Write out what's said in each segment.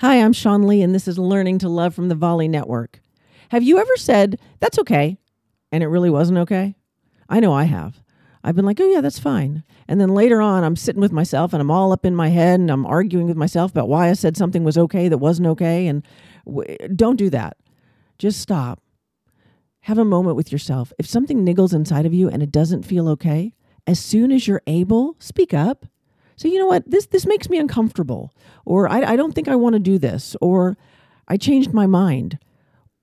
Hi, I'm Sean Lee, and this is Learning to Love from the Volley Network. Have you ever said, that's okay, and it really wasn't okay? I know I have. I've been like, oh, yeah, that's fine. And then later on, I'm sitting with myself and I'm all up in my head and I'm arguing with myself about why I said something was okay that wasn't okay. And w- don't do that. Just stop. Have a moment with yourself. If something niggles inside of you and it doesn't feel okay, as soon as you're able, speak up. So you know what? This this makes me uncomfortable, or I, I don't think I want to do this, or I changed my mind,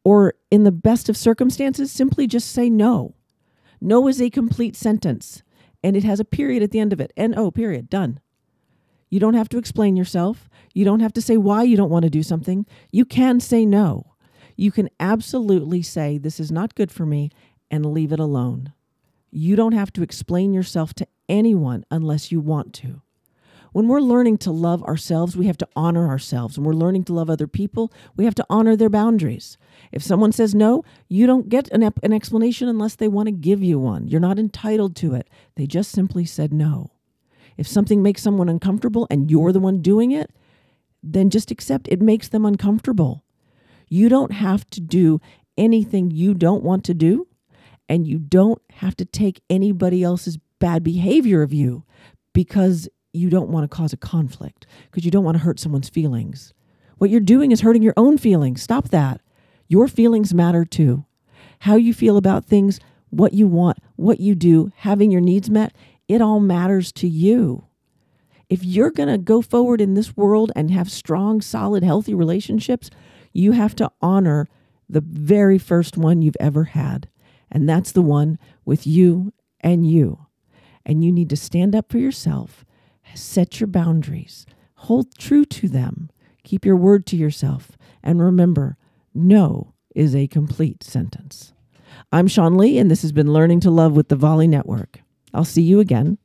or in the best of circumstances, simply just say no. No is a complete sentence, and it has a period at the end of it. N O period. Done. You don't have to explain yourself. You don't have to say why you don't want to do something. You can say no. You can absolutely say, This is not good for me, and leave it alone. You don't have to explain yourself to anyone unless you want to. When we're learning to love ourselves, we have to honor ourselves. When we're learning to love other people, we have to honor their boundaries. If someone says no, you don't get an, ep- an explanation unless they want to give you one. You're not entitled to it. They just simply said no. If something makes someone uncomfortable and you're the one doing it, then just accept it makes them uncomfortable. You don't have to do anything you don't want to do, and you don't have to take anybody else's bad behavior of you because you don't want to cause a conflict, because you don't want to hurt someone's feelings. What you're doing is hurting your own feelings. Stop that. Your feelings matter too. How you feel about things, what you want, what you do, having your needs met, it all matters to you. If you're going to go forward in this world and have strong, solid, healthy relationships, you have to honor the very first one you've ever had. And that's the one with you and you. And you need to stand up for yourself Set your boundaries, hold true to them, keep your word to yourself, and remember no is a complete sentence. I'm Sean Lee, and this has been Learning to Love with the Volley Network. I'll see you again